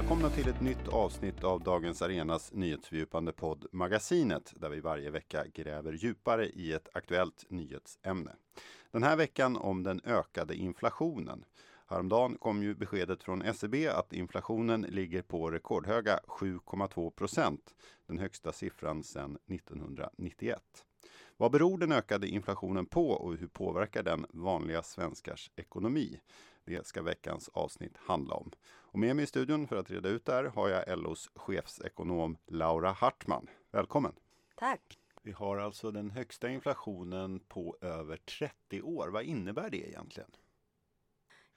Välkomna till ett nytt avsnitt av Dagens Arenas nyhetsfördjupande podd Magasinet där vi varje vecka gräver djupare i ett aktuellt nyhetsämne. Den här veckan om den ökade inflationen. Häromdagen kom ju beskedet från SEB att inflationen ligger på rekordhöga 7,2 procent. Den högsta siffran sedan 1991. Vad beror den ökade inflationen på och hur påverkar den vanliga svenskars ekonomi? Det ska veckans avsnitt handla om. Och med mig i studion för att reda ut det här har jag LOs chefsekonom Laura Hartman. Välkommen! Tack! Vi har alltså den högsta inflationen på över 30 år. Vad innebär det egentligen?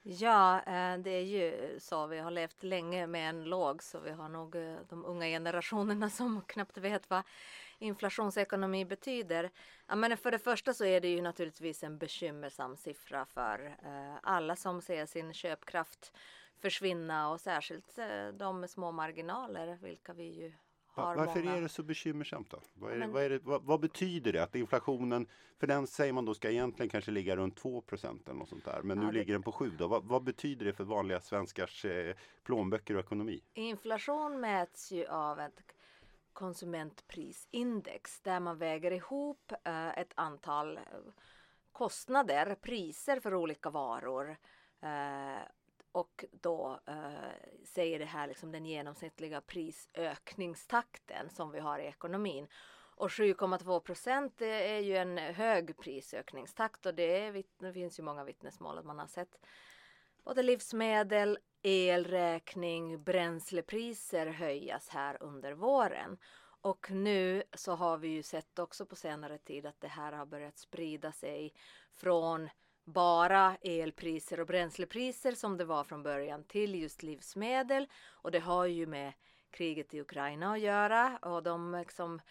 Ja, eh, det är ju så. Vi har levt länge med en låg så vi har nog eh, de unga generationerna som knappt vet vad inflationsekonomi betyder. Ja, men för det första så är det ju naturligtvis en bekymmersam siffra för eh, alla som ser sin köpkraft försvinna och särskilt de med små marginaler, vilka vi ju har Varför många. är det så bekymmersamt då? Vad, det, vad, det, vad, vad, betyder det att inflationen, för den säger man då ska egentligen kanske ligga runt 2 eller något sånt där. Men nu det... ligger den på 7 då. Vad, betyder det för vanliga svenskars eh, plånböcker och ekonomi? Inflation mäts ju av ett konsumentprisindex där man väger ihop eh, ett antal eh, kostnader, priser för olika varor eh, och då eh, säger det här liksom den genomsnittliga prisökningstakten som vi har i ekonomin. Och 7,2 procent är ju en hög prisökningstakt och det, är, det finns ju många vittnesmål att man har sett både livsmedel, elräkning, bränslepriser höjas här under våren. Och nu så har vi ju sett också på senare tid att det här har börjat sprida sig från bara elpriser och bränslepriser som det var från början till just livsmedel. Och det har ju med kriget i Ukraina att göra och de liksom,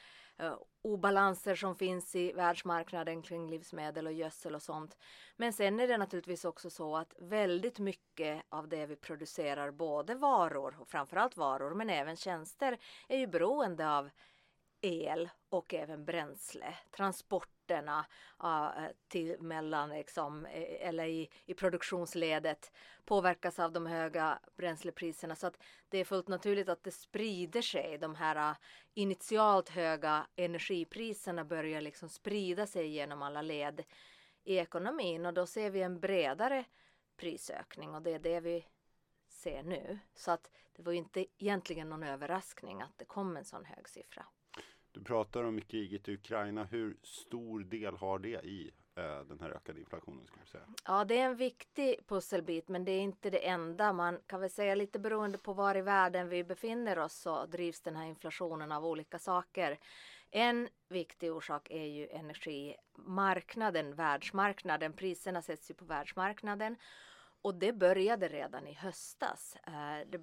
Eh, obalanser som finns i världsmarknaden kring livsmedel och gödsel och sånt. Men sen är det naturligtvis också så att väldigt mycket av det vi producerar, både varor och framförallt varor men även tjänster, är ju beroende av el och även bränsle. transport Transporterna uh, ah, till mellan, liksom, eh, eller i, i produktionsledet påverkas av de höga bränslepriserna. Så att det är fullt naturligt att det sprider sig. De här uh, initialt höga energipriserna börjar liksom sprida sig genom alla led i ekonomin och då ser vi en bredare prisökning och det är det vi ser nu. Så att det var inte egentligen någon överraskning att det kom en sån hög siffra. Du pratar om kriget i Ukraina. Hur stor del har det i eh, den här ökade inflationen? Skulle jag säga? Ja, det är en viktig pusselbit, men det är inte det enda. Man kan väl säga lite beroende på var i världen vi befinner oss så drivs den här inflationen av olika saker. En viktig orsak är ju energimarknaden, världsmarknaden. Priserna sätts ju på världsmarknaden. Och det började redan i höstas. Eh,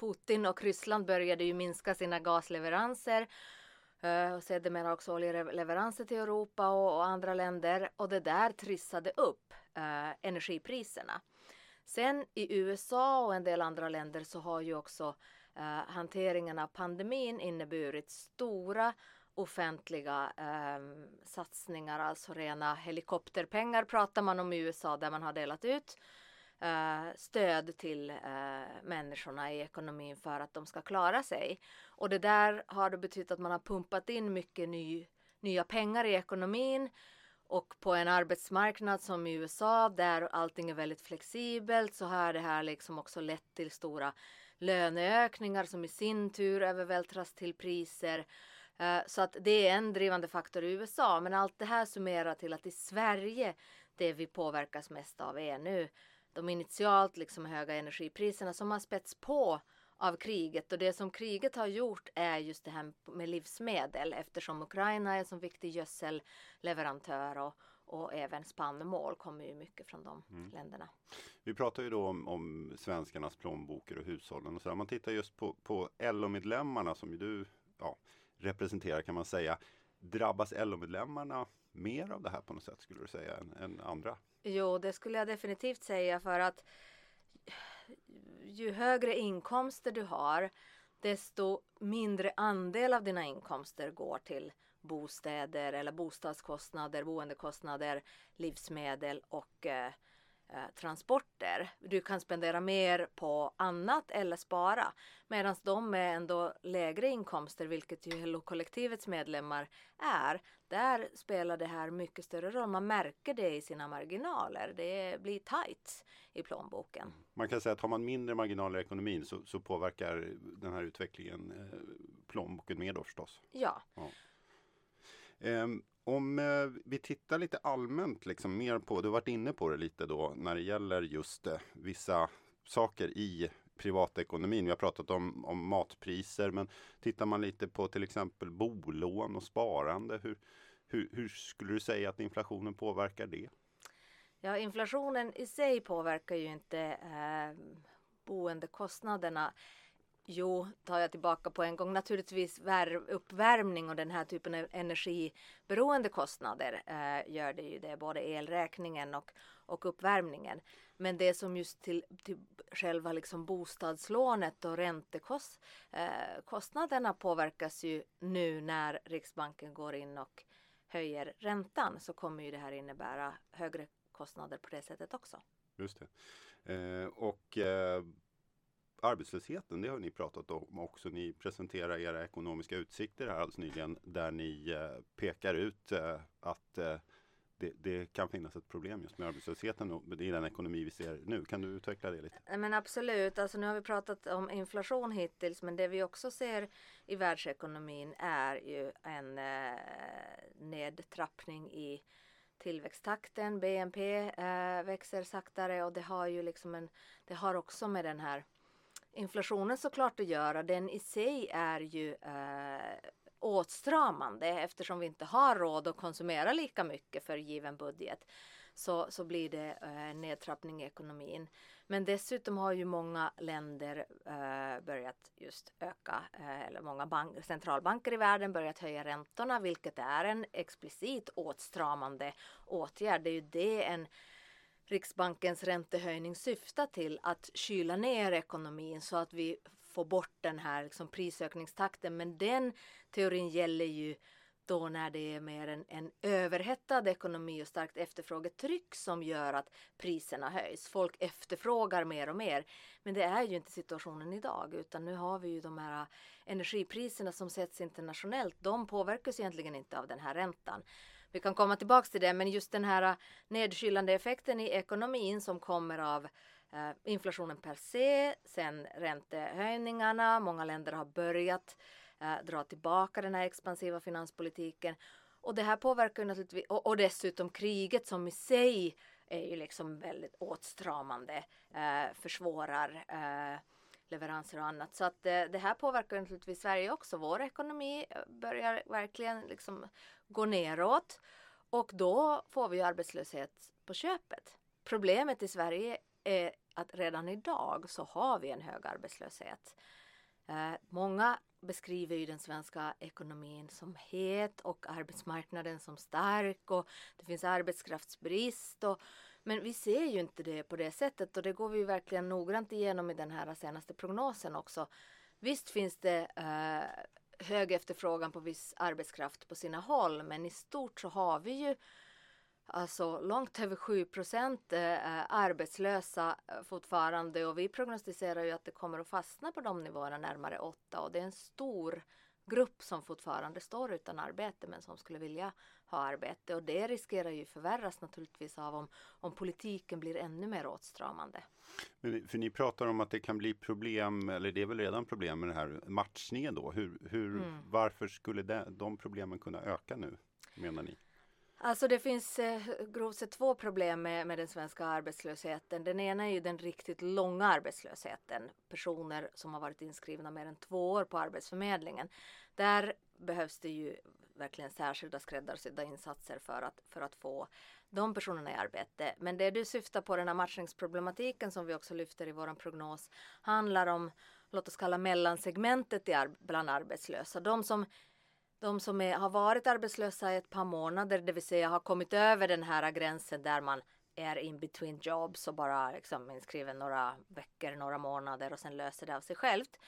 Putin och Ryssland började ju minska sina gasleveranser Uh, och sedermera också oljeleveranser till Europa och, och, andra länder. Och det där trissade upp uh, energipriserna. Sen i USA och en del andra länder så har ju också uh, hanteringen av pandemin inneburit stora offentliga um, satsningar, alltså rena helikopterpengar pratar man om i USA där man har delat ut. Eh, stöd till eh, människorna i ekonomin för att de ska klara sig. Och det där har det betytt att man har pumpat in mycket ny, nya pengar i ekonomin och på en arbetsmarknad som i USA där allting är väldigt flexibelt så har det här liksom också lett till stora löneökningar som i sin tur övervältras till priser. Eh, så att det är en drivande faktor i USA men allt det här summerar till att i Sverige det vi påverkas mest av är nu de initialt liksom höga energipriserna som har spätts på av kriget och det som kriget har gjort är just det här med livsmedel eftersom Ukraina är en så viktig gödselleverantör och, och även spannmål kommer ju mycket från de mm. länderna. Vi pratar ju då om, om svenskarnas plånböcker och hushållen och så. Om man tittar just på, på LO-medlemmarna som du ja, representerar kan man säga. Drabbas LO-medlemmarna mer av det här på något sätt skulle du säga än, än andra? Jo, det skulle jag definitivt säga för att ju högre inkomster du har desto mindre andel av dina inkomster går till bostäder eller bostadskostnader, boendekostnader, livsmedel och eh, transporter. Du kan spendera mer på annat eller spara. Medan de med ändå lägre inkomster, vilket ju LO-kollektivets medlemmar är, där spelar det här mycket större roll. Man märker det i sina marginaler. Det blir tight i plånboken. Man kan säga att har man mindre marginaler i ekonomin så, så påverkar den här utvecklingen eh, plånboken mer då förstås. Ja. ja. Um, om eh, vi tittar lite allmänt liksom mer på, du har varit inne på det lite då när det gäller just eh, vissa saker i privatekonomin. Vi har pratat om, om matpriser men tittar man lite på till exempel bolån och sparande. Hur, hur, hur skulle du säga att inflationen påverkar det? Ja, inflationen i sig påverkar ju inte eh, boendekostnaderna Jo, tar jag tillbaka på en gång. Naturligtvis uppvärmning och den här typen av energiberoende kostnader eh, gör det ju det, både elräkningen och, och uppvärmningen. Men det som just till, till själva liksom bostadslånet och räntekostnaderna eh, påverkas ju nu när Riksbanken går in och höjer räntan så kommer ju det här innebära högre kostnader på det sättet också. Just det. Eh, och eh arbetslösheten, det har ni pratat om också. Ni presenterar era ekonomiska utsikter här alldeles nyligen där ni eh, pekar ut eh, att eh, det, det, kan finnas ett problem just med arbetslösheten i den ekonomi vi ser nu. Kan du utveckla det lite? Men absolut, alltså nu har vi pratat om inflation hittills men det vi också ser i världsekonomin är ju en eh, nedtrappning i tillväxttakten. BNP eh, växer saktare och det har ju liksom en, det har också med den här inflationen såklart att göra. Den i sig är ju eh, åtstramande eftersom vi inte har råd att konsumera lika mycket för given budget. Så, så blir det eh, nedtrappning i ekonomin. Men dessutom har ju många länder eh, börjat just öka, eh, eller många bank, centralbanker i världen börjat höja räntorna, vilket är en explicit åtstramande åtgärd. Det är ju det en Riksbankens räntehöjning syftar till att kyla ner ekonomin så att vi får bort den här liksom prisökningstakten. Men den teorin gäller ju då när det är mer en, en överhettad ekonomi och starkt efterfrågetryck som gör att priserna höjs. Folk efterfrågar mer och mer. Men det är ju inte situationen idag utan nu har vi ju de här energipriserna som sätts internationellt. De påverkas egentligen inte av den här räntan. Vi kan komma tillbaks till det, men just den här äh, nedkylande effekten i ekonomin som kommer av äh, inflationen per se, sen räntehöjningarna, många länder har börjat äh, dra tillbaka den här expansiva finanspolitiken. Och det här påverkar ju naturligtvis, och, och dessutom kriget som i sig är ju liksom väldigt åtstramande, försvårar leveranser och annat. Så att eh, det här påverkar naturligtvis Sverige också. Vår ekonomi eh, börjar verkligen liksom gå neråt och då får vi arbetslöshet på köpet. Problemet i Sverige är att redan idag så har vi en hög arbetslöshet. Eh, många beskriver ju den svenska ekonomin som het och arbetsmarknaden som stark och det finns arbetskraftsbrist. Och, men vi ser ju inte det på det sättet och det går vi verkligen noggrant igenom i den här senaste prognosen också. Visst finns det eh, hög efterfrågan på viss arbetskraft på sina håll men i stort så har vi ju alltså långt över 7 procent eh, eh, arbetslösa eh, fortfarande och vi prognostiserar ju att det kommer att fastna på de nivåerna närmare 8 och det är en stor grupp som fortfarande står utan arbete men som skulle vilja ha arbete och det riskerar ju förvärras naturligtvis av om, om politiken blir ännu mer åtstramande. Men, för ni pratar om att det kan bli problem, eller det är väl redan problem med den här matchningen då. Hur, hur, mm. Varför skulle det, de problemen kunna öka nu menar ni? Alltså det finns eh, grovt sett två problem med, med den svenska arbetslösheten. Den ena är ju den riktigt långa arbetslösheten. Personer som har varit inskrivna mer än två år på Arbetsförmedlingen. Där behövs det ju verkligen särskilda skräddarsydda insatser för att, för att få de personerna i arbete. Men det du syftar på, den här matchningsproblematiken som vi också lyfter i vår prognos, handlar om, låt oss kalla mellansegmentet i ar bland arbetslösa. De som de som är, har varit arbetslösa i ett par månader, det vill säga har kommit över den här gränsen där man är in between jobs och bara liksom inskriven några veckor, några månader och sen löser det av sig självt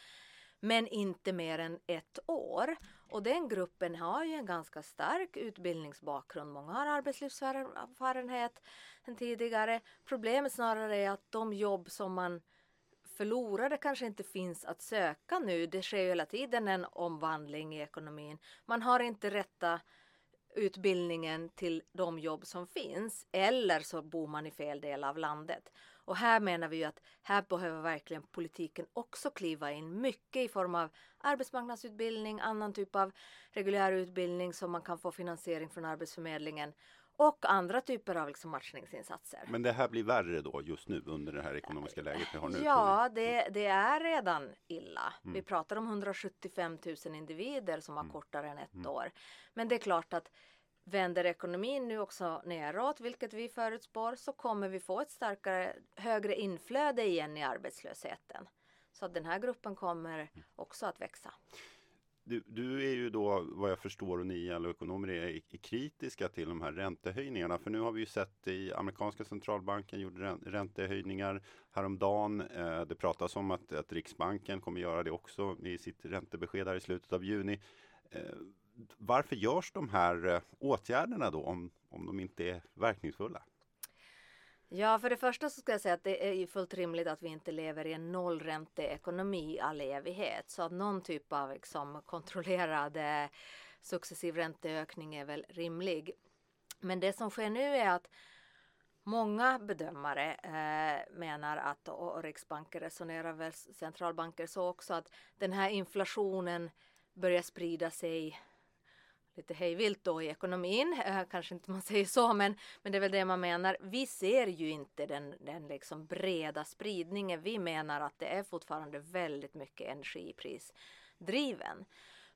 men inte mer än ett år. Och den gruppen har ju en ganska stark utbildningsbakgrund. Många har arbetslivserfarenhet än tidigare. Problemet snarare är att de jobb som man förlorade kanske inte finns att söka nu. Det sker ju hela tiden en omvandling i ekonomin. Man har inte rätta utbildningen till de jobb som finns eller så bor man i fel del av landet. Och här menar vi ju att här behöver verkligen politiken också kliva in mycket i form av arbetsmarknadsutbildning, annan typ av reguljär utbildning som man kan få finansiering från Arbetsförmedlingen och andra typer av liksom matchningsinsatser. Men det här blir värre då just nu under det här ekonomiska läget vi har nu? Ja, det, det är redan illa. Mm. Vi pratar om 175 000 individer som har mm. kortare än ett mm. år. Men det är klart att vänder ekonomin nu också neråt, vilket vi förutspår, så kommer vi få ett starkare, högre inflöde igen i arbetslösheten. Så att den här gruppen kommer också att växa. Du, du, är ju då vad jag förstår och ni alla ekonomer är, är, kritiska till de här räntehöjningarna. För nu har vi ju sett i amerikanska centralbanken gjorde räntehöjningar häromdagen. Eh, det pratas om att, att Riksbanken kommer göra det också i sitt räntebesked här i slutet av juni. Eh, varför görs de här eh, åtgärderna då om, om de inte är verkningsfulla? Ja, för det första så ska jag säga att det är ju fullt rimligt att vi inte lever i en nollränteekonomi i all evighet. Så att någon typ av liksom, kontrollerad eh, successiv ränteökning är väl rimlig. Men det som sker nu är att Många bedömare eh, menar att, och Riksbanken resonerar väl centralbanker så också, att den här inflationen börjar sprida sig lite hejvilt då i ekonomin. Eh, kanske inte man säger så, men, men det är väl det man menar. Vi ser ju inte den, den liksom breda spridningen. Vi menar att det är fortfarande väldigt mycket energiprisdriven.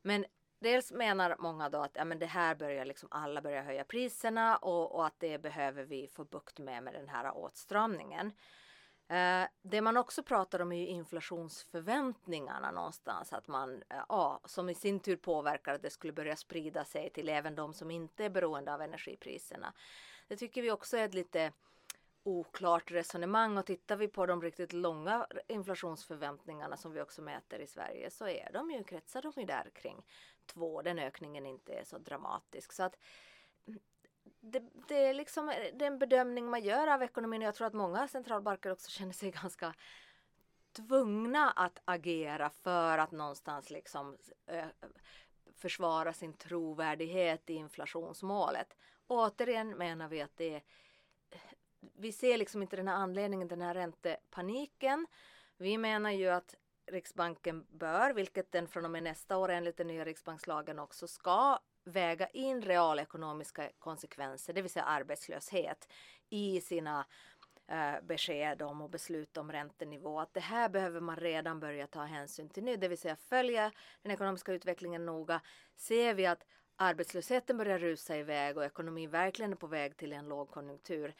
Men dels menar många då att ja, men det här börjar liksom alla börjar höja priserna och, och att det behöver vi få bukt med med den här åtstramningen. Eh, det man också pratar om är ju inflationsförväntningarna någonstans, att man, eh, ja, som i sin tur påverkar att det skulle börja sprida sig till även de som inte är beroende av energipriserna. Det tycker vi också är ett lite oklart resonemang och tittar vi på de riktigt långa inflationsförväntningarna som vi också mäter i Sverige så är de ju, kretsar de ju där kring två, den ökningen inte är så dramatisk. Så att det, det, är liksom eh, den bedömning man gör av ekonomin och jag tror att många centralbanker också känner sig ganska tvungna att agera för att någonstans liksom äh, försvara sin trovärdighet i inflationsmålet. Återigen menar vi att det är, vi ser liksom inte den här anledningen, den här räntepaniken. Vi menar ju att Riksbanken bör, vilket den från och med nästa år enligt den nya riksbankslagen också ska väga in realekonomiska konsekvenser, det vill säga arbetslöshet, i sina eh, besked om och beslut om räntenivå. Att det här behöver man redan börja ta hänsyn till nu, det vill säga följa den ekonomiska utvecklingen noga. Ser vi att arbetslösheten börjar rusa iväg och ekonomin verkligen är på väg till en lågkonjunktur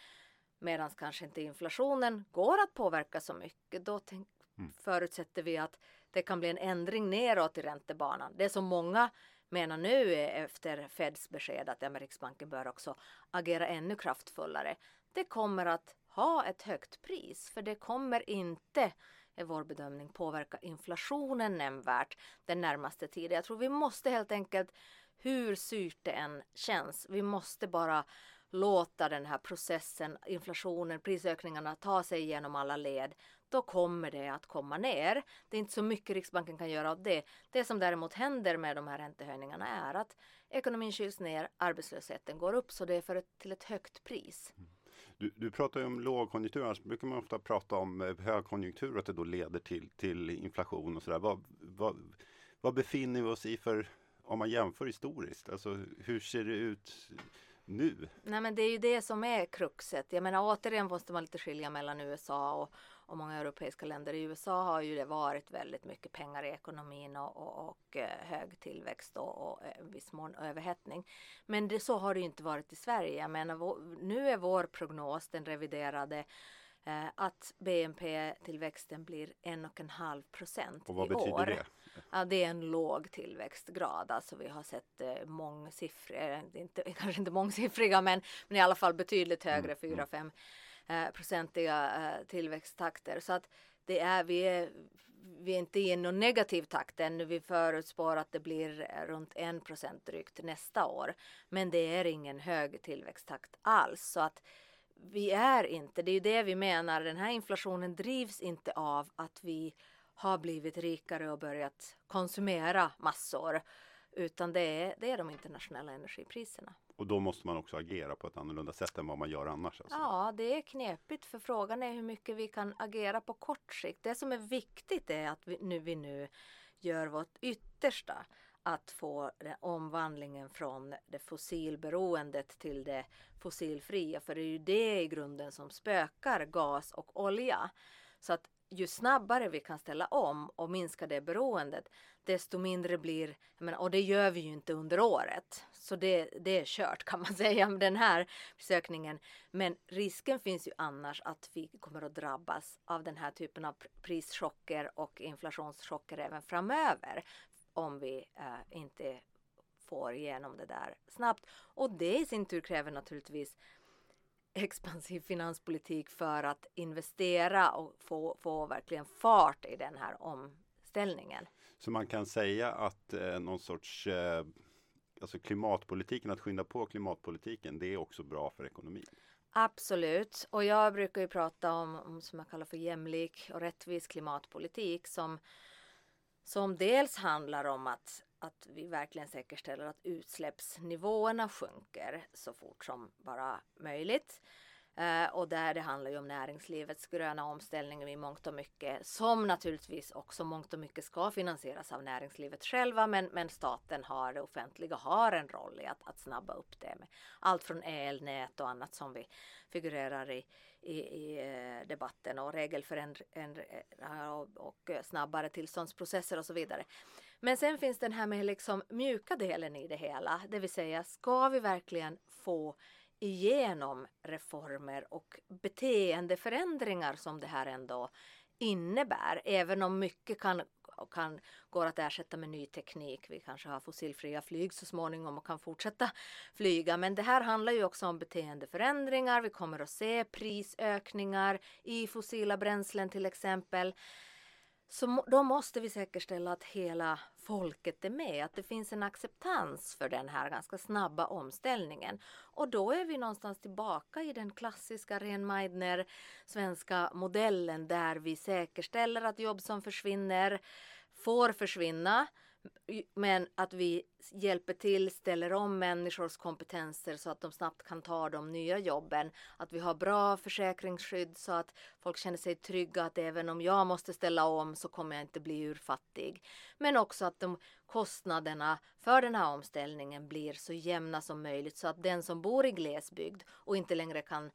medan kanske inte inflationen går att påverka så mycket, då tänk, mm. förutsätter vi att det kan bli en ändring neråt i räntebanan. Det som många menar nu eh, efter Feds besked att ja, Riksbanken bör också agera ännu kraftfullare. Det kommer att ha ett högt pris för det kommer inte är vår bedömning påverka inflationen nämnvärt den närmaste tiden. Jag tror vi måste helt enkelt, hur surt det än känns, vi måste bara låta den här processen, inflationen, prisökningarna ta sig igenom alla led då kommer det att komma ner. Det är inte så mycket Riksbanken kan göra av det. Det som däremot händer med de här räntehöjningarna är att ekonomin kyls ner, arbetslösheten går upp, så det är för ett, till ett högt pris. Mm. Du, du pratar ju om lågkonjunktur, annars brukar man ofta prata om eh, högkonjunktur och att det då leder till, till inflation och sådär. Vad, vad, vad befinner vi oss i för, om man jämför historiskt, alltså hur ser det ut nu? Nej men det är ju det som är kruxet. Jag menar återigen måste man lite skilja mellan USA och, och många europeiska länder. I USA har ju det varit väldigt mycket pengar i ekonomin och, och, och eh, hög tillväxt och, och eh, viss mån överhettning. Men det, så har det inte varit i Sverige. Jag menar, vår, nu är vår prognos, den reviderade, eh, att BNP-tillväxten blir en och en halv procent i år. Och vad betyder det? Ja, det är en låg tillväxtgrad. Alltså vi har sett eh, mångsiffriga, inte, kanske inte mångsiffriga men, men i alla fall betydligt högre, 4-5 mm, mm eh, procentiga eh, tillväxttakter. Så att det är, vi är vi är inte i någon negativ takt ännu. Vi förutspår att det blir eh, runt 1 procent drygt nästa år. Men det är ingen hög tillväxttakt alls. Så att vi är inte, det är ju det vi menar, den här inflationen drivs inte av att vi har blivit rikare och börjat konsumera massor. Utan det är, det är de internationella energipriserna. Och då måste man också agera på ett annorlunda sätt än vad man gör annars? Alltså. Ja, det är knepigt för frågan är hur mycket vi kan agera på kort sikt. Det som är viktigt är att vi nu, vi nu gör vårt yttersta att få den omvandlingen från det fossilberoendet till det fossilfria. För det är ju det i grunden som spökar gas och olja. Så att ju snabbare vi kan ställa om och minska det beroendet, desto mindre blir, menar, och det gör vi ju inte under året, så det, det är kört kan man säga med den här sökningen. Men risken finns ju annars att vi kommer att drabbas av den här typen av prischocker och inflationschocker även framöver om vi eh, inte får igenom det där snabbt. Och det i sin tur kräver naturligtvis expansiv finanspolitik för att investera och få, få verkligen fart i den här omställningen. Så man kan säga att eh, någon sorts eh, alltså klimatpolitiken, att skynda på klimatpolitiken, det är också bra för ekonomin? Absolut, och jag brukar ju prata om, om som jag kallar för jämlik och rättvis klimatpolitik som, som dels handlar om att att vi verkligen säkerställer att utsläppsnivåerna sjunker så fort som bara möjligt. Eh, och där det handlar ju om näringslivets gröna omställning i mångt och mycket som naturligtvis också mångt och mycket ska finansieras av näringslivet själva men, men staten har, det offentliga har en roll i att, att snabba upp det med allt från elnät och annat som vi figurerar i, i, i eh, debatten och regelförändringar och, och snabbare tillståndsprocesser och så vidare. Men sen finns den här med liksom mjuka delen i det hela, det vill säga ska vi verkligen få igenom reformer och beteendeförändringar som det här ändå innebär. Även om mycket kan, kan går att ersätta med ny teknik. Vi kanske har fossilfria flyg så småningom och kan fortsätta flyga. Men det här handlar ju också om beteendeförändringar. Vi kommer att se prisökningar i fossila bränslen till exempel. Så då måste vi säkerställa att hela folket är med, att det finns en acceptans för den här ganska snabba omställningen. Och då är vi någonstans tillbaka i den klassiska Rehn-Meidner svenska modellen där vi säkerställer att jobb som försvinner får försvinna men att vi hjälper till, ställer om människors kompetenser så att de snabbt kan ta de nya jobben. Att vi har bra försäkringsskydd så att folk känner sig trygga att även om jag måste ställa om så kommer jag inte bli urfattig. Men också att de kostnaderna för den här omställningen blir så jämna som möjligt så att den som bor i glesbygd och inte längre kan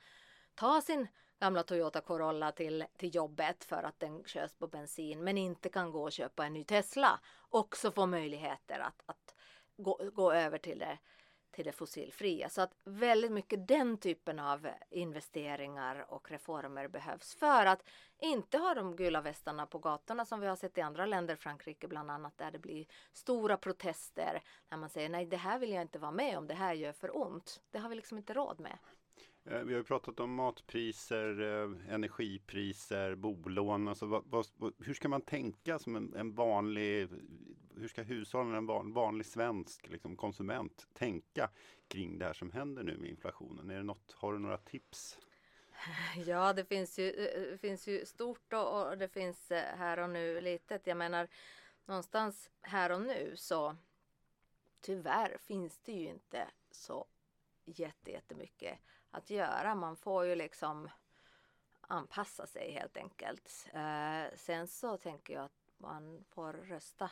ta sin gamla Toyota Corolla till, till jobbet för att den körs på bensin men inte kan gå och köpa en ny Tesla också får möjligheter att, att gå, gå över till det, till det fossilfria. Så att väldigt mycket den typen av investeringar och reformer behövs för att inte ha de gula västarna på gatorna som vi har sett i andra länder, Frankrike bland annat, där det blir stora protester när man säger nej, det här vill jag inte vara med om, det här gör för ont. Det har vi liksom inte råd med. Eh, vi har pratat om matpriser, eh, energipriser, bolån. Alltså vad, vad, hur ska man tänka som en, en vanlig, hur ska hushållen, en van, vanlig svensk liksom, konsument tänka kring det här som händer nu med inflationen? Är det något, har du några tips? Ja, det finns ju, det finns ju stort och, och det finns här och nu litet. Jag menar, någonstans här och nu så tyvärr finns det ju inte så jättemycket att göra. Man får ju liksom anpassa sig helt enkelt. Eh, sen så tänker jag att man får rösta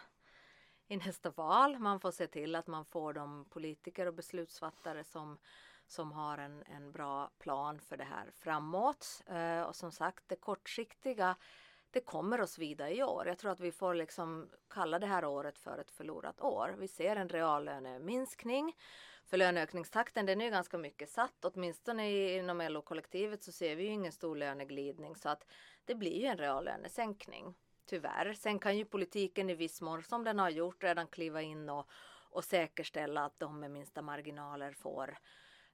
i nästa val. Man får se till att man får de politiker och beslutsfattare som, som har en, en bra plan för det här framåt. Eh, och som sagt, det kortsiktiga det kommer att svida i år. Jag tror att vi får liksom kalla det här året för ett förlorat år. Vi ser en reallöneminskning. För löneökningstakten den är ju ganska mycket satt. Åtminstone inom LO-kollektivet så ser vi ju ingen stor löneglidning så att det blir ju en reallönesänkning. Tyvärr. Sen kan ju politiken i viss mån som den har gjort redan kliva in och, och säkerställa att de med minsta marginaler får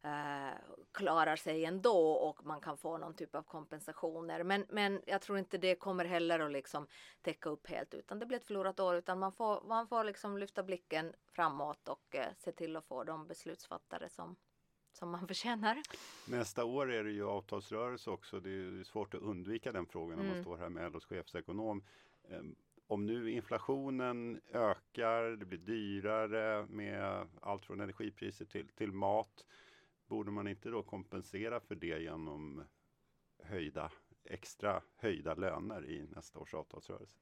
eh, klarar sig ändå och man kan få någon typ av kompensationer. Men, men jag tror inte det kommer heller att liksom täcka upp helt utan det blir ett förlorat år utan man får, man får liksom lyfta blicken framåt och eh, se till att få de beslutsfattare som, som man förtjänar. Nästa år är det ju avtalsrörelse också. Det är svårt att undvika den frågan när mm. man står här med LOs chefsekonom. Ehm, om nu inflationen ökar, det blir dyrare med allt från energipriser till, till mat. Borde man inte då kompensera för det genom höjda, extra höjda löner i nästa års avtalsrörelse?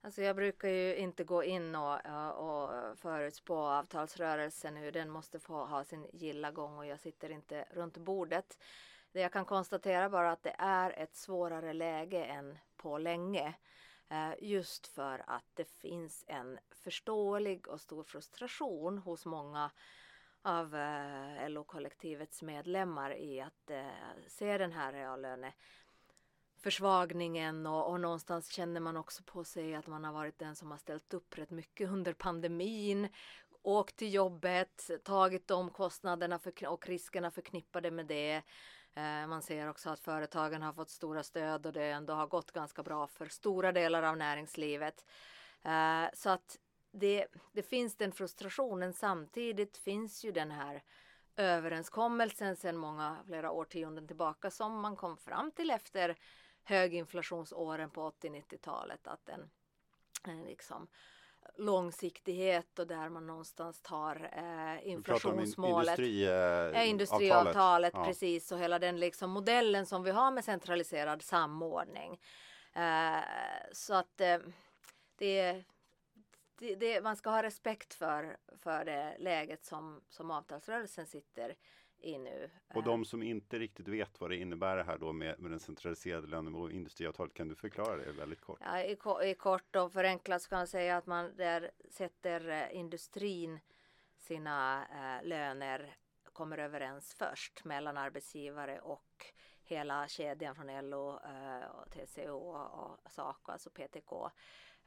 Alltså jag brukar ju inte gå in och, eh, och förutspå avtalsrörelsen hur den måste få ha sin gilla gång och jag sitter inte runt bordet. Det jag kan konstatera bara att det är ett svårare läge än på länge. Eh, just för att det finns en förståelig och stor frustration hos många av eh, LO-kollektivets medlemmar i att eh, se den här reallöneförsvagningen och, och någonstans känner man också på sig att man har varit den som har ställt upp rätt mycket under pandemin åkt till jobbet, tagit de kostnaderna för, och riskerna förknippade med det. Eh, man ser också att företagen har fått stora stöd och det ändå har gått ganska bra för stora delar av näringslivet. Eh, så att det, det finns den frustrationen. Samtidigt finns ju den här överenskommelsen sedan många, flera årtionden tillbaka som man kom fram till efter höginflationsåren på 80-90-talet att den eh, liksom långsiktighet och där man någonstans tar eh, inflationsmålet. Industri, eh, industriavtalet, ja. precis och hela den liksom modellen som vi har med centraliserad samordning. Eh, så att eh, det, det, det, man ska ha respekt för, för det läget som, som avtalsrörelsen sitter i nu. Och de som inte riktigt vet vad det innebär det här då med, med den centraliserade lönen och industriavtalet, kan du förklara det väldigt kort? Ja, i, i kort och förenklat så kan man säga att man där sätter eh, industrin sina äh, löner kommer överens först mellan arbetsgivare och hela kedjan från LO, och TCO och SACO, alltså PTK.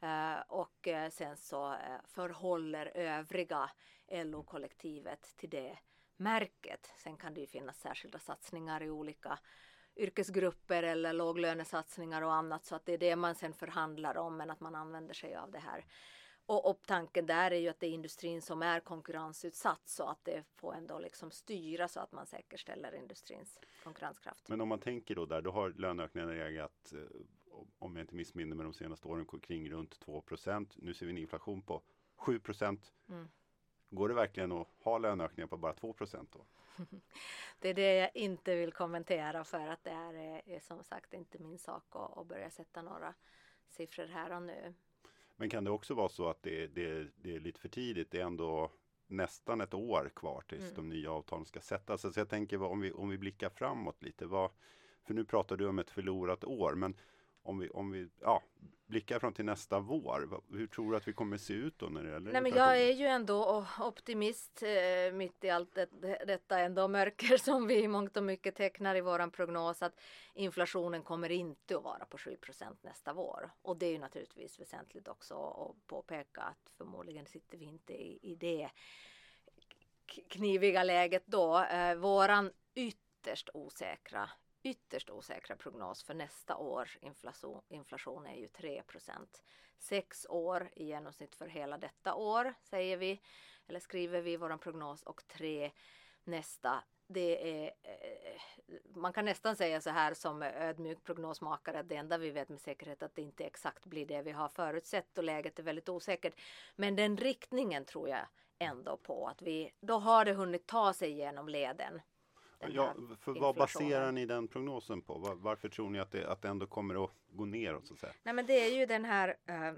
Eh, och eh, sen så eh, förhåller övriga LO-kollektivet till det märket. Sen kan det ju finnas särskilda satsningar i olika yrkesgrupper eller låglönesatsningar och annat så att det är det man sen förhandlar om men att man använder sig av det här. Och, och tanken där är ju att det är industrin som är konkurrensutsatt så att det får ändå liksom styra så att man säkerställer industrins konkurrenskraft. Men om man tänker då där, då har löneökningarna legat om jag inte missminner mig de senaste åren kring runt 2% Nu ser vi en inflation på 7 mm. Går det verkligen att ha löneökningar på bara 2 då? Det är det jag inte vill kommentera för att det är, är som sagt inte min sak att, att, börja sätta några siffror här och nu. Men kan det också vara så att det, det, det är lite för tidigt? Det är ändå nästan ett år kvar tills mm. de nya avtalen ska sättas. Så jag tänker om vi, om vi blickar framåt lite. Vad, för nu pratar du om ett förlorat år. Men om vi, om vi ja, blickar fram till nästa vår, hur tror du att vi kommer se ut då när det gäller Nej, men Jag är ju ändå optimist eh, mitt i allt det, detta ändå mörker som vi i mångt och mycket tecknar i våran prognos att inflationen kommer inte att vara på 7% nästa vår. Och det är ju naturligtvis väsentligt också att påpeka att förmodligen sitter vi inte i, i det kniviga läget då. Eh, våran ytterst osäkra ytterst osäkra prognos för nästa års inflation, inflation är ju 3% Sex år i genomsnitt för hela detta år säger vi, eller skriver vi i vår prognos och tre nästa. Det är, eh, man kan nästan säga så här som ödmjuk prognosmakare att det enda vi vet med säkerhet att det inte exakt blir det vi har förutsett och läget är väldigt osäkert. Men den riktningen tror jag ändå på att vi, då har det hunnit ta sig igenom leden Ja, för vad baserar ni den prognosen på? Var, varför tror ni att det, att det ändå kommer att gå neråt? Så att säga? Nej, men det är ju den här eh,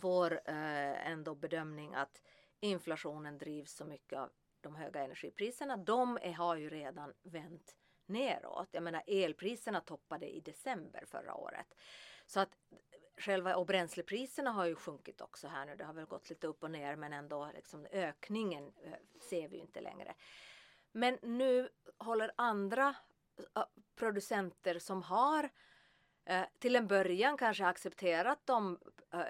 vår eh, ändå bedömning att inflationen drivs så mycket av de höga energipriserna. De är, har ju redan vänt neråt. Jag menar elpriserna toppade i december förra året. Så att själva och bränslepriserna har ju sjunkit också här nu. Det har väl gått lite upp och ner men ändå liksom ökningen eh, ser vi inte längre. Men nu håller andra producenter som har till en början kanske accepterat de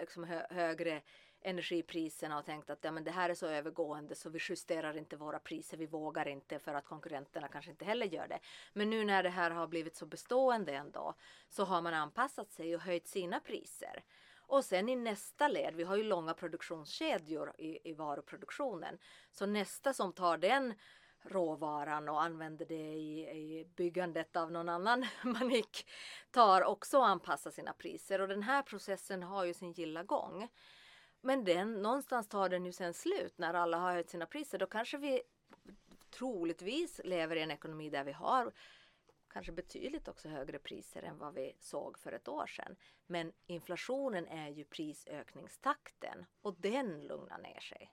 liksom högre energipriserna och tänkt att ja, men det här är så övergående så vi justerar inte våra priser, vi vågar inte för att konkurrenterna kanske inte heller gör det. Men nu när det här har blivit så bestående ändå så har man anpassat sig och höjt sina priser. Och sen i nästa led, vi har ju långa produktionskedjor i, i varuproduktionen, så nästa som tar den råvaran och använder det i, i byggandet av någon annan manik tar också och anpassar sina priser och den här processen har ju sin gilla gång. Men den, någonstans tar den ju sen slut när alla har höjt sina priser. Då kanske vi troligtvis lever i en ekonomi där vi har kanske betydligt också högre priser än vad vi såg för ett år sedan. Men inflationen är ju prisökningstakten och den lugnar ner sig.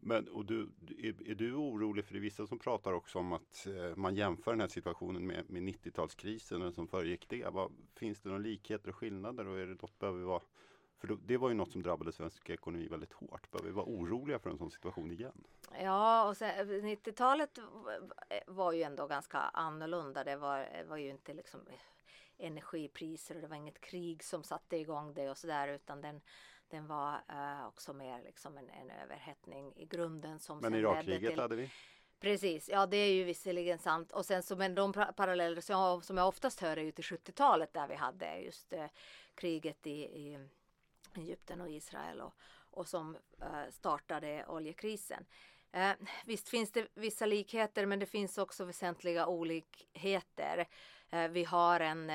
Men och du, är, är, du orolig för det är vissa som pratar också om att eh, man jämför den här situationen med, med 90-talskrisen som föregick det. Vad, finns det några likheter och skillnader och är det något behöver vi vara för då, det var ju något som drabbade svensk ekonomi väldigt hårt. Behöver vi vara oroliga för en sån situation igen? Ja, och 90-talet var ju ändå ganska annorlunda. Det var, var ju inte liksom energipriser och det var inget krig som satte igång det och sådär utan den, den var uh, också mer liksom en, en överhettning i grunden som Men Irakkriget till... hade vi? Precis, ja det är ju visserligen sant. Och sen så men de paralleller som jag, som jag oftast hör är ju till 70-talet där vi hade just uh, kriget i, i Egypten och Israel och, och som uh, startade oljekrisen. Uh, visst finns det vissa likheter men det finns också väsentliga olikheter. Uh, vi har en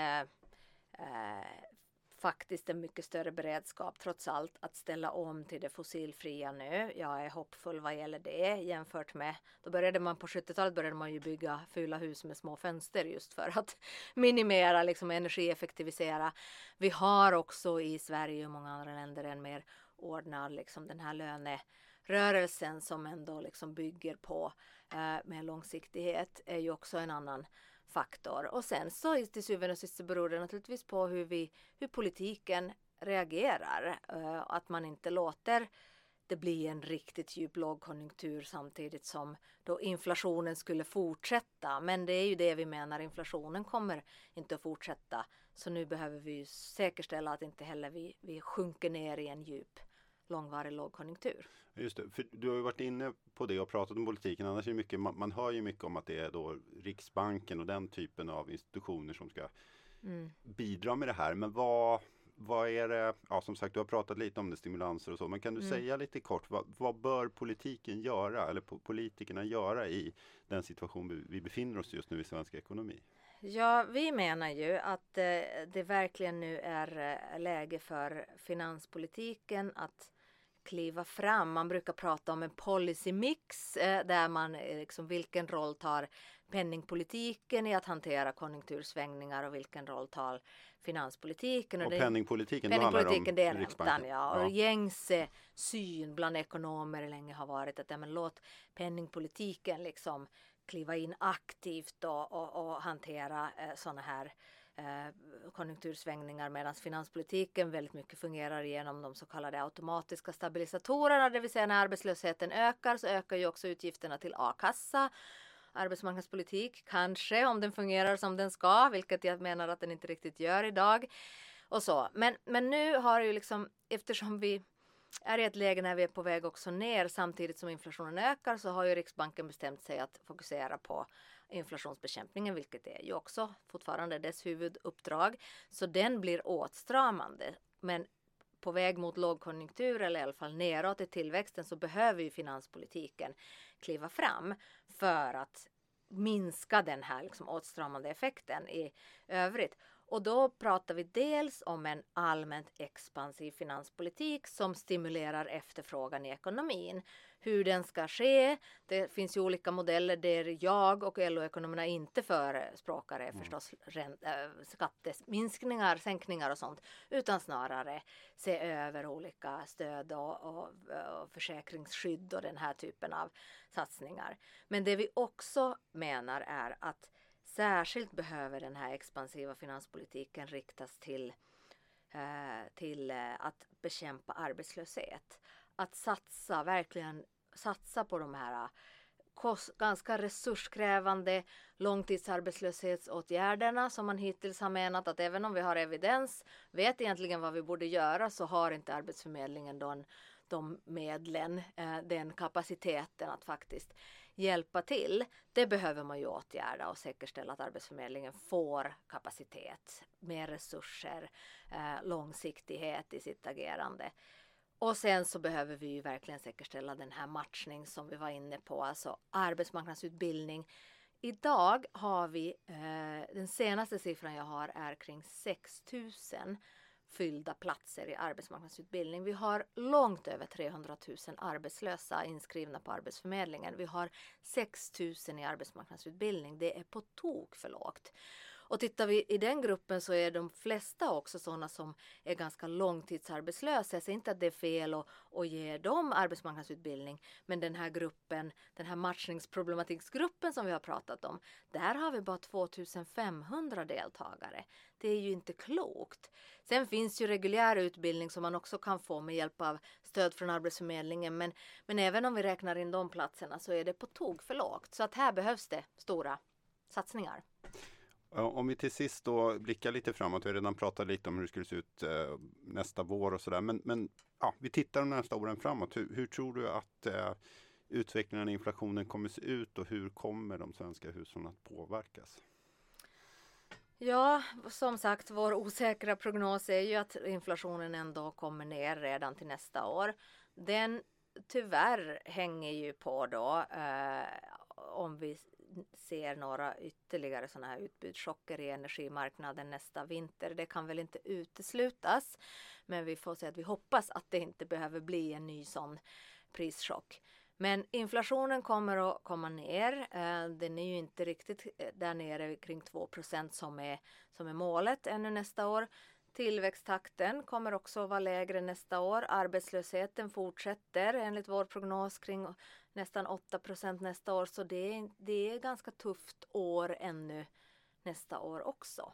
faktiskt en mycket större beredskap trots allt att ställa om till det fossilfria nu. Jag är hoppfull vad gäller det jämfört med då började man på 70-talet började man ju bygga fula hus med små fönster just för att minimera liksom energieffektivisera. Vi har också i Sverige och många andra länder en mer ordnad liksom den här lönerörelsen som ändå liksom bygger på eh, med långsiktighet är ju också en annan faktor. Och sen så till syvende och sist så beror det naturligtvis på hur, vi, hur politiken reagerar. Uh, att man inte låter det bli en riktigt djup lågkonjunktur samtidigt som då inflationen skulle fortsätta. Men det är ju det vi menar, inflationen kommer inte att fortsätta. Så nu behöver vi säkerställa att inte heller vi, vi sjunker ner i en djup långvarig lågkonjunktur. Just det, för du har ju varit inne på det och pratat om politiken. Annars är mycket, man, man hör ju mycket om att det är då Riksbanken och den typen av institutioner som ska mm. bidra med det här. Men vad, vad är det, ja som sagt du har pratat lite om det, stimulanser och så, men kan du mm. säga lite kort, vad, vad, bör politiken göra eller politikerna göra i den situation vi, vi befinner oss just nu i svensk ekonomi? Ja, vi menar ju att eh, det verkligen nu är eh, läge för finanspolitiken att kliva fram. Man brukar prata om en policy mix eh, där man eh, liksom vilken roll tar penningpolitiken i att hantera konjunktursvängningar och vilken roll tar finanspolitiken. Och, och det, penningpolitiken, penningpolitiken det är räntan. Ja. Och ja. gängse syn bland ekonomer länge har varit att ja, men låt penningpolitiken liksom kliva in aktivt och, och, och hantera eh, sådana här Eh, konjunktursvängningar medan finanspolitiken väldigt mycket fungerar genom de så kallade automatiska stabilisatorerna, det vill säga när arbetslösheten ökar så ökar ju också utgifterna till a-kassa arbetsmarknadspolitik, kanske om den fungerar som den ska, vilket jag menar att den inte riktigt gör idag. Och så. Men, men nu har ju liksom, eftersom vi är i ett läge när vi är på väg också ner samtidigt som inflationen ökar så har ju Riksbanken bestämt sig att fokusera på inflationsbekämpningen, vilket är ju också fortfarande dess huvuduppdrag. Så den blir åtstramande. Men på väg mot lågkonjunktur eller i alla fall neråt i tillväxten så behöver ju finanspolitiken kliva fram för att minska den här liksom åtstramande effekten i övrigt. Och då pratar vi dels om en allmänt expansiv finanspolitik som stimulerar efterfrågan i ekonomin. Hur den ska ske. Det finns ju olika modeller där jag och LO-ekonomerna inte förespråkar mm. förstås rent, äh, skatteminskningar, sänkningar och sånt. Utan snarare se över olika stöd och, och, och försäkringsskydd och den här typen av satsningar. Men det vi också menar är att Särskilt behöver den här expansiva finanspolitiken riktas till, eh, till eh, att bekämpa arbetslöshet. Att satsa, verkligen satsa på de här äh, kost, ganska resurskrävande långtidsarbetslöshetsåtgärderna som man hittills har menat att även om vi har evidens, vet egentligen vad vi borde göra så har inte Arbetsförmedlingen då de medlen, äh, den kapaciteten att faktiskt hjälpa till. Det behöver man ju åtgärda och säkerställa att Arbetsförmedlingen får kapacitet, mer resurser, äh, långsiktighet i sitt agerande. Och sen så behöver vi ju verkligen säkerställa den här matchning som vi var inne på, alltså arbetsmarknadsutbildning. Idag har vi, eh, den senaste siffran jag har är kring 6000 fyllda platser i arbetsmarknadsutbildning. Vi har långt över 300 000 arbetslösa inskrivna på Arbetsförmedlingen. Vi har 6 000 i arbetsmarknadsutbildning. Det är på tok för lågt. Och tittar vi i den gruppen så är de flesta också sådana som är ganska långtidsarbetslösa. Jag säger inte att det är fel att, att ge dem arbetsmarknadsutbildning. Men den här gruppen, den här matchningsproblematiksgruppen som vi har pratat om. Där har vi bara 2500 deltagare. Det är ju inte klokt. Sen finns ju reguljär utbildning som man också kan få med hjälp av stöd från Arbetsförmedlingen. Men, men även om vi räknar in de platserna så är det på tok för lågt. Så att här behövs det stora satsningar. Om vi till sist då blickar lite framåt, vi har redan pratat lite om hur det skulle se ut eh, nästa vår och sådär. Men, men ja, vi tittar de nästa åren framåt. Hur, hur tror du att eh, utvecklingen av inflationen kommer se ut och hur kommer de svenska hushållen att påverkas? Ja, som sagt, vår osäkra prognos är ju att inflationen ändå kommer ner redan till nästa år. Den tyvärr hänger ju på då eh, om vi ser några ytterligare sådana här utbudschocker i energimarknaden nästa vinter. Det kan väl inte uteslutas. Men vi får säga att vi hoppas att det inte behöver bli en ny sån prischock. Men inflationen kommer att komma ner. Eh, den är ju inte riktigt eh, där nere kring 2 som är, som är målet ännu nästa år. Tillväxttakten kommer också att vara lägre nästa år. Arbetslösheten fortsätter enligt vår prognos kring nästan 8% nästa år. Så det är, det är ganska tufft år ännu nästa år också.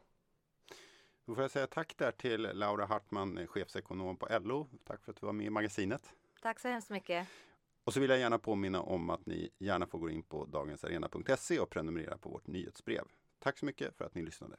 Då får jag säga tack där till Laura Hartman, chefsekonom på LO. Tack för att du var med i magasinet. Tack så hemskt mycket. Och så vill jag gärna påminna om att ni gärna får gå in på dagensarena.se och prenumerera på vårt nyhetsbrev. Tack så mycket för att ni lyssnade.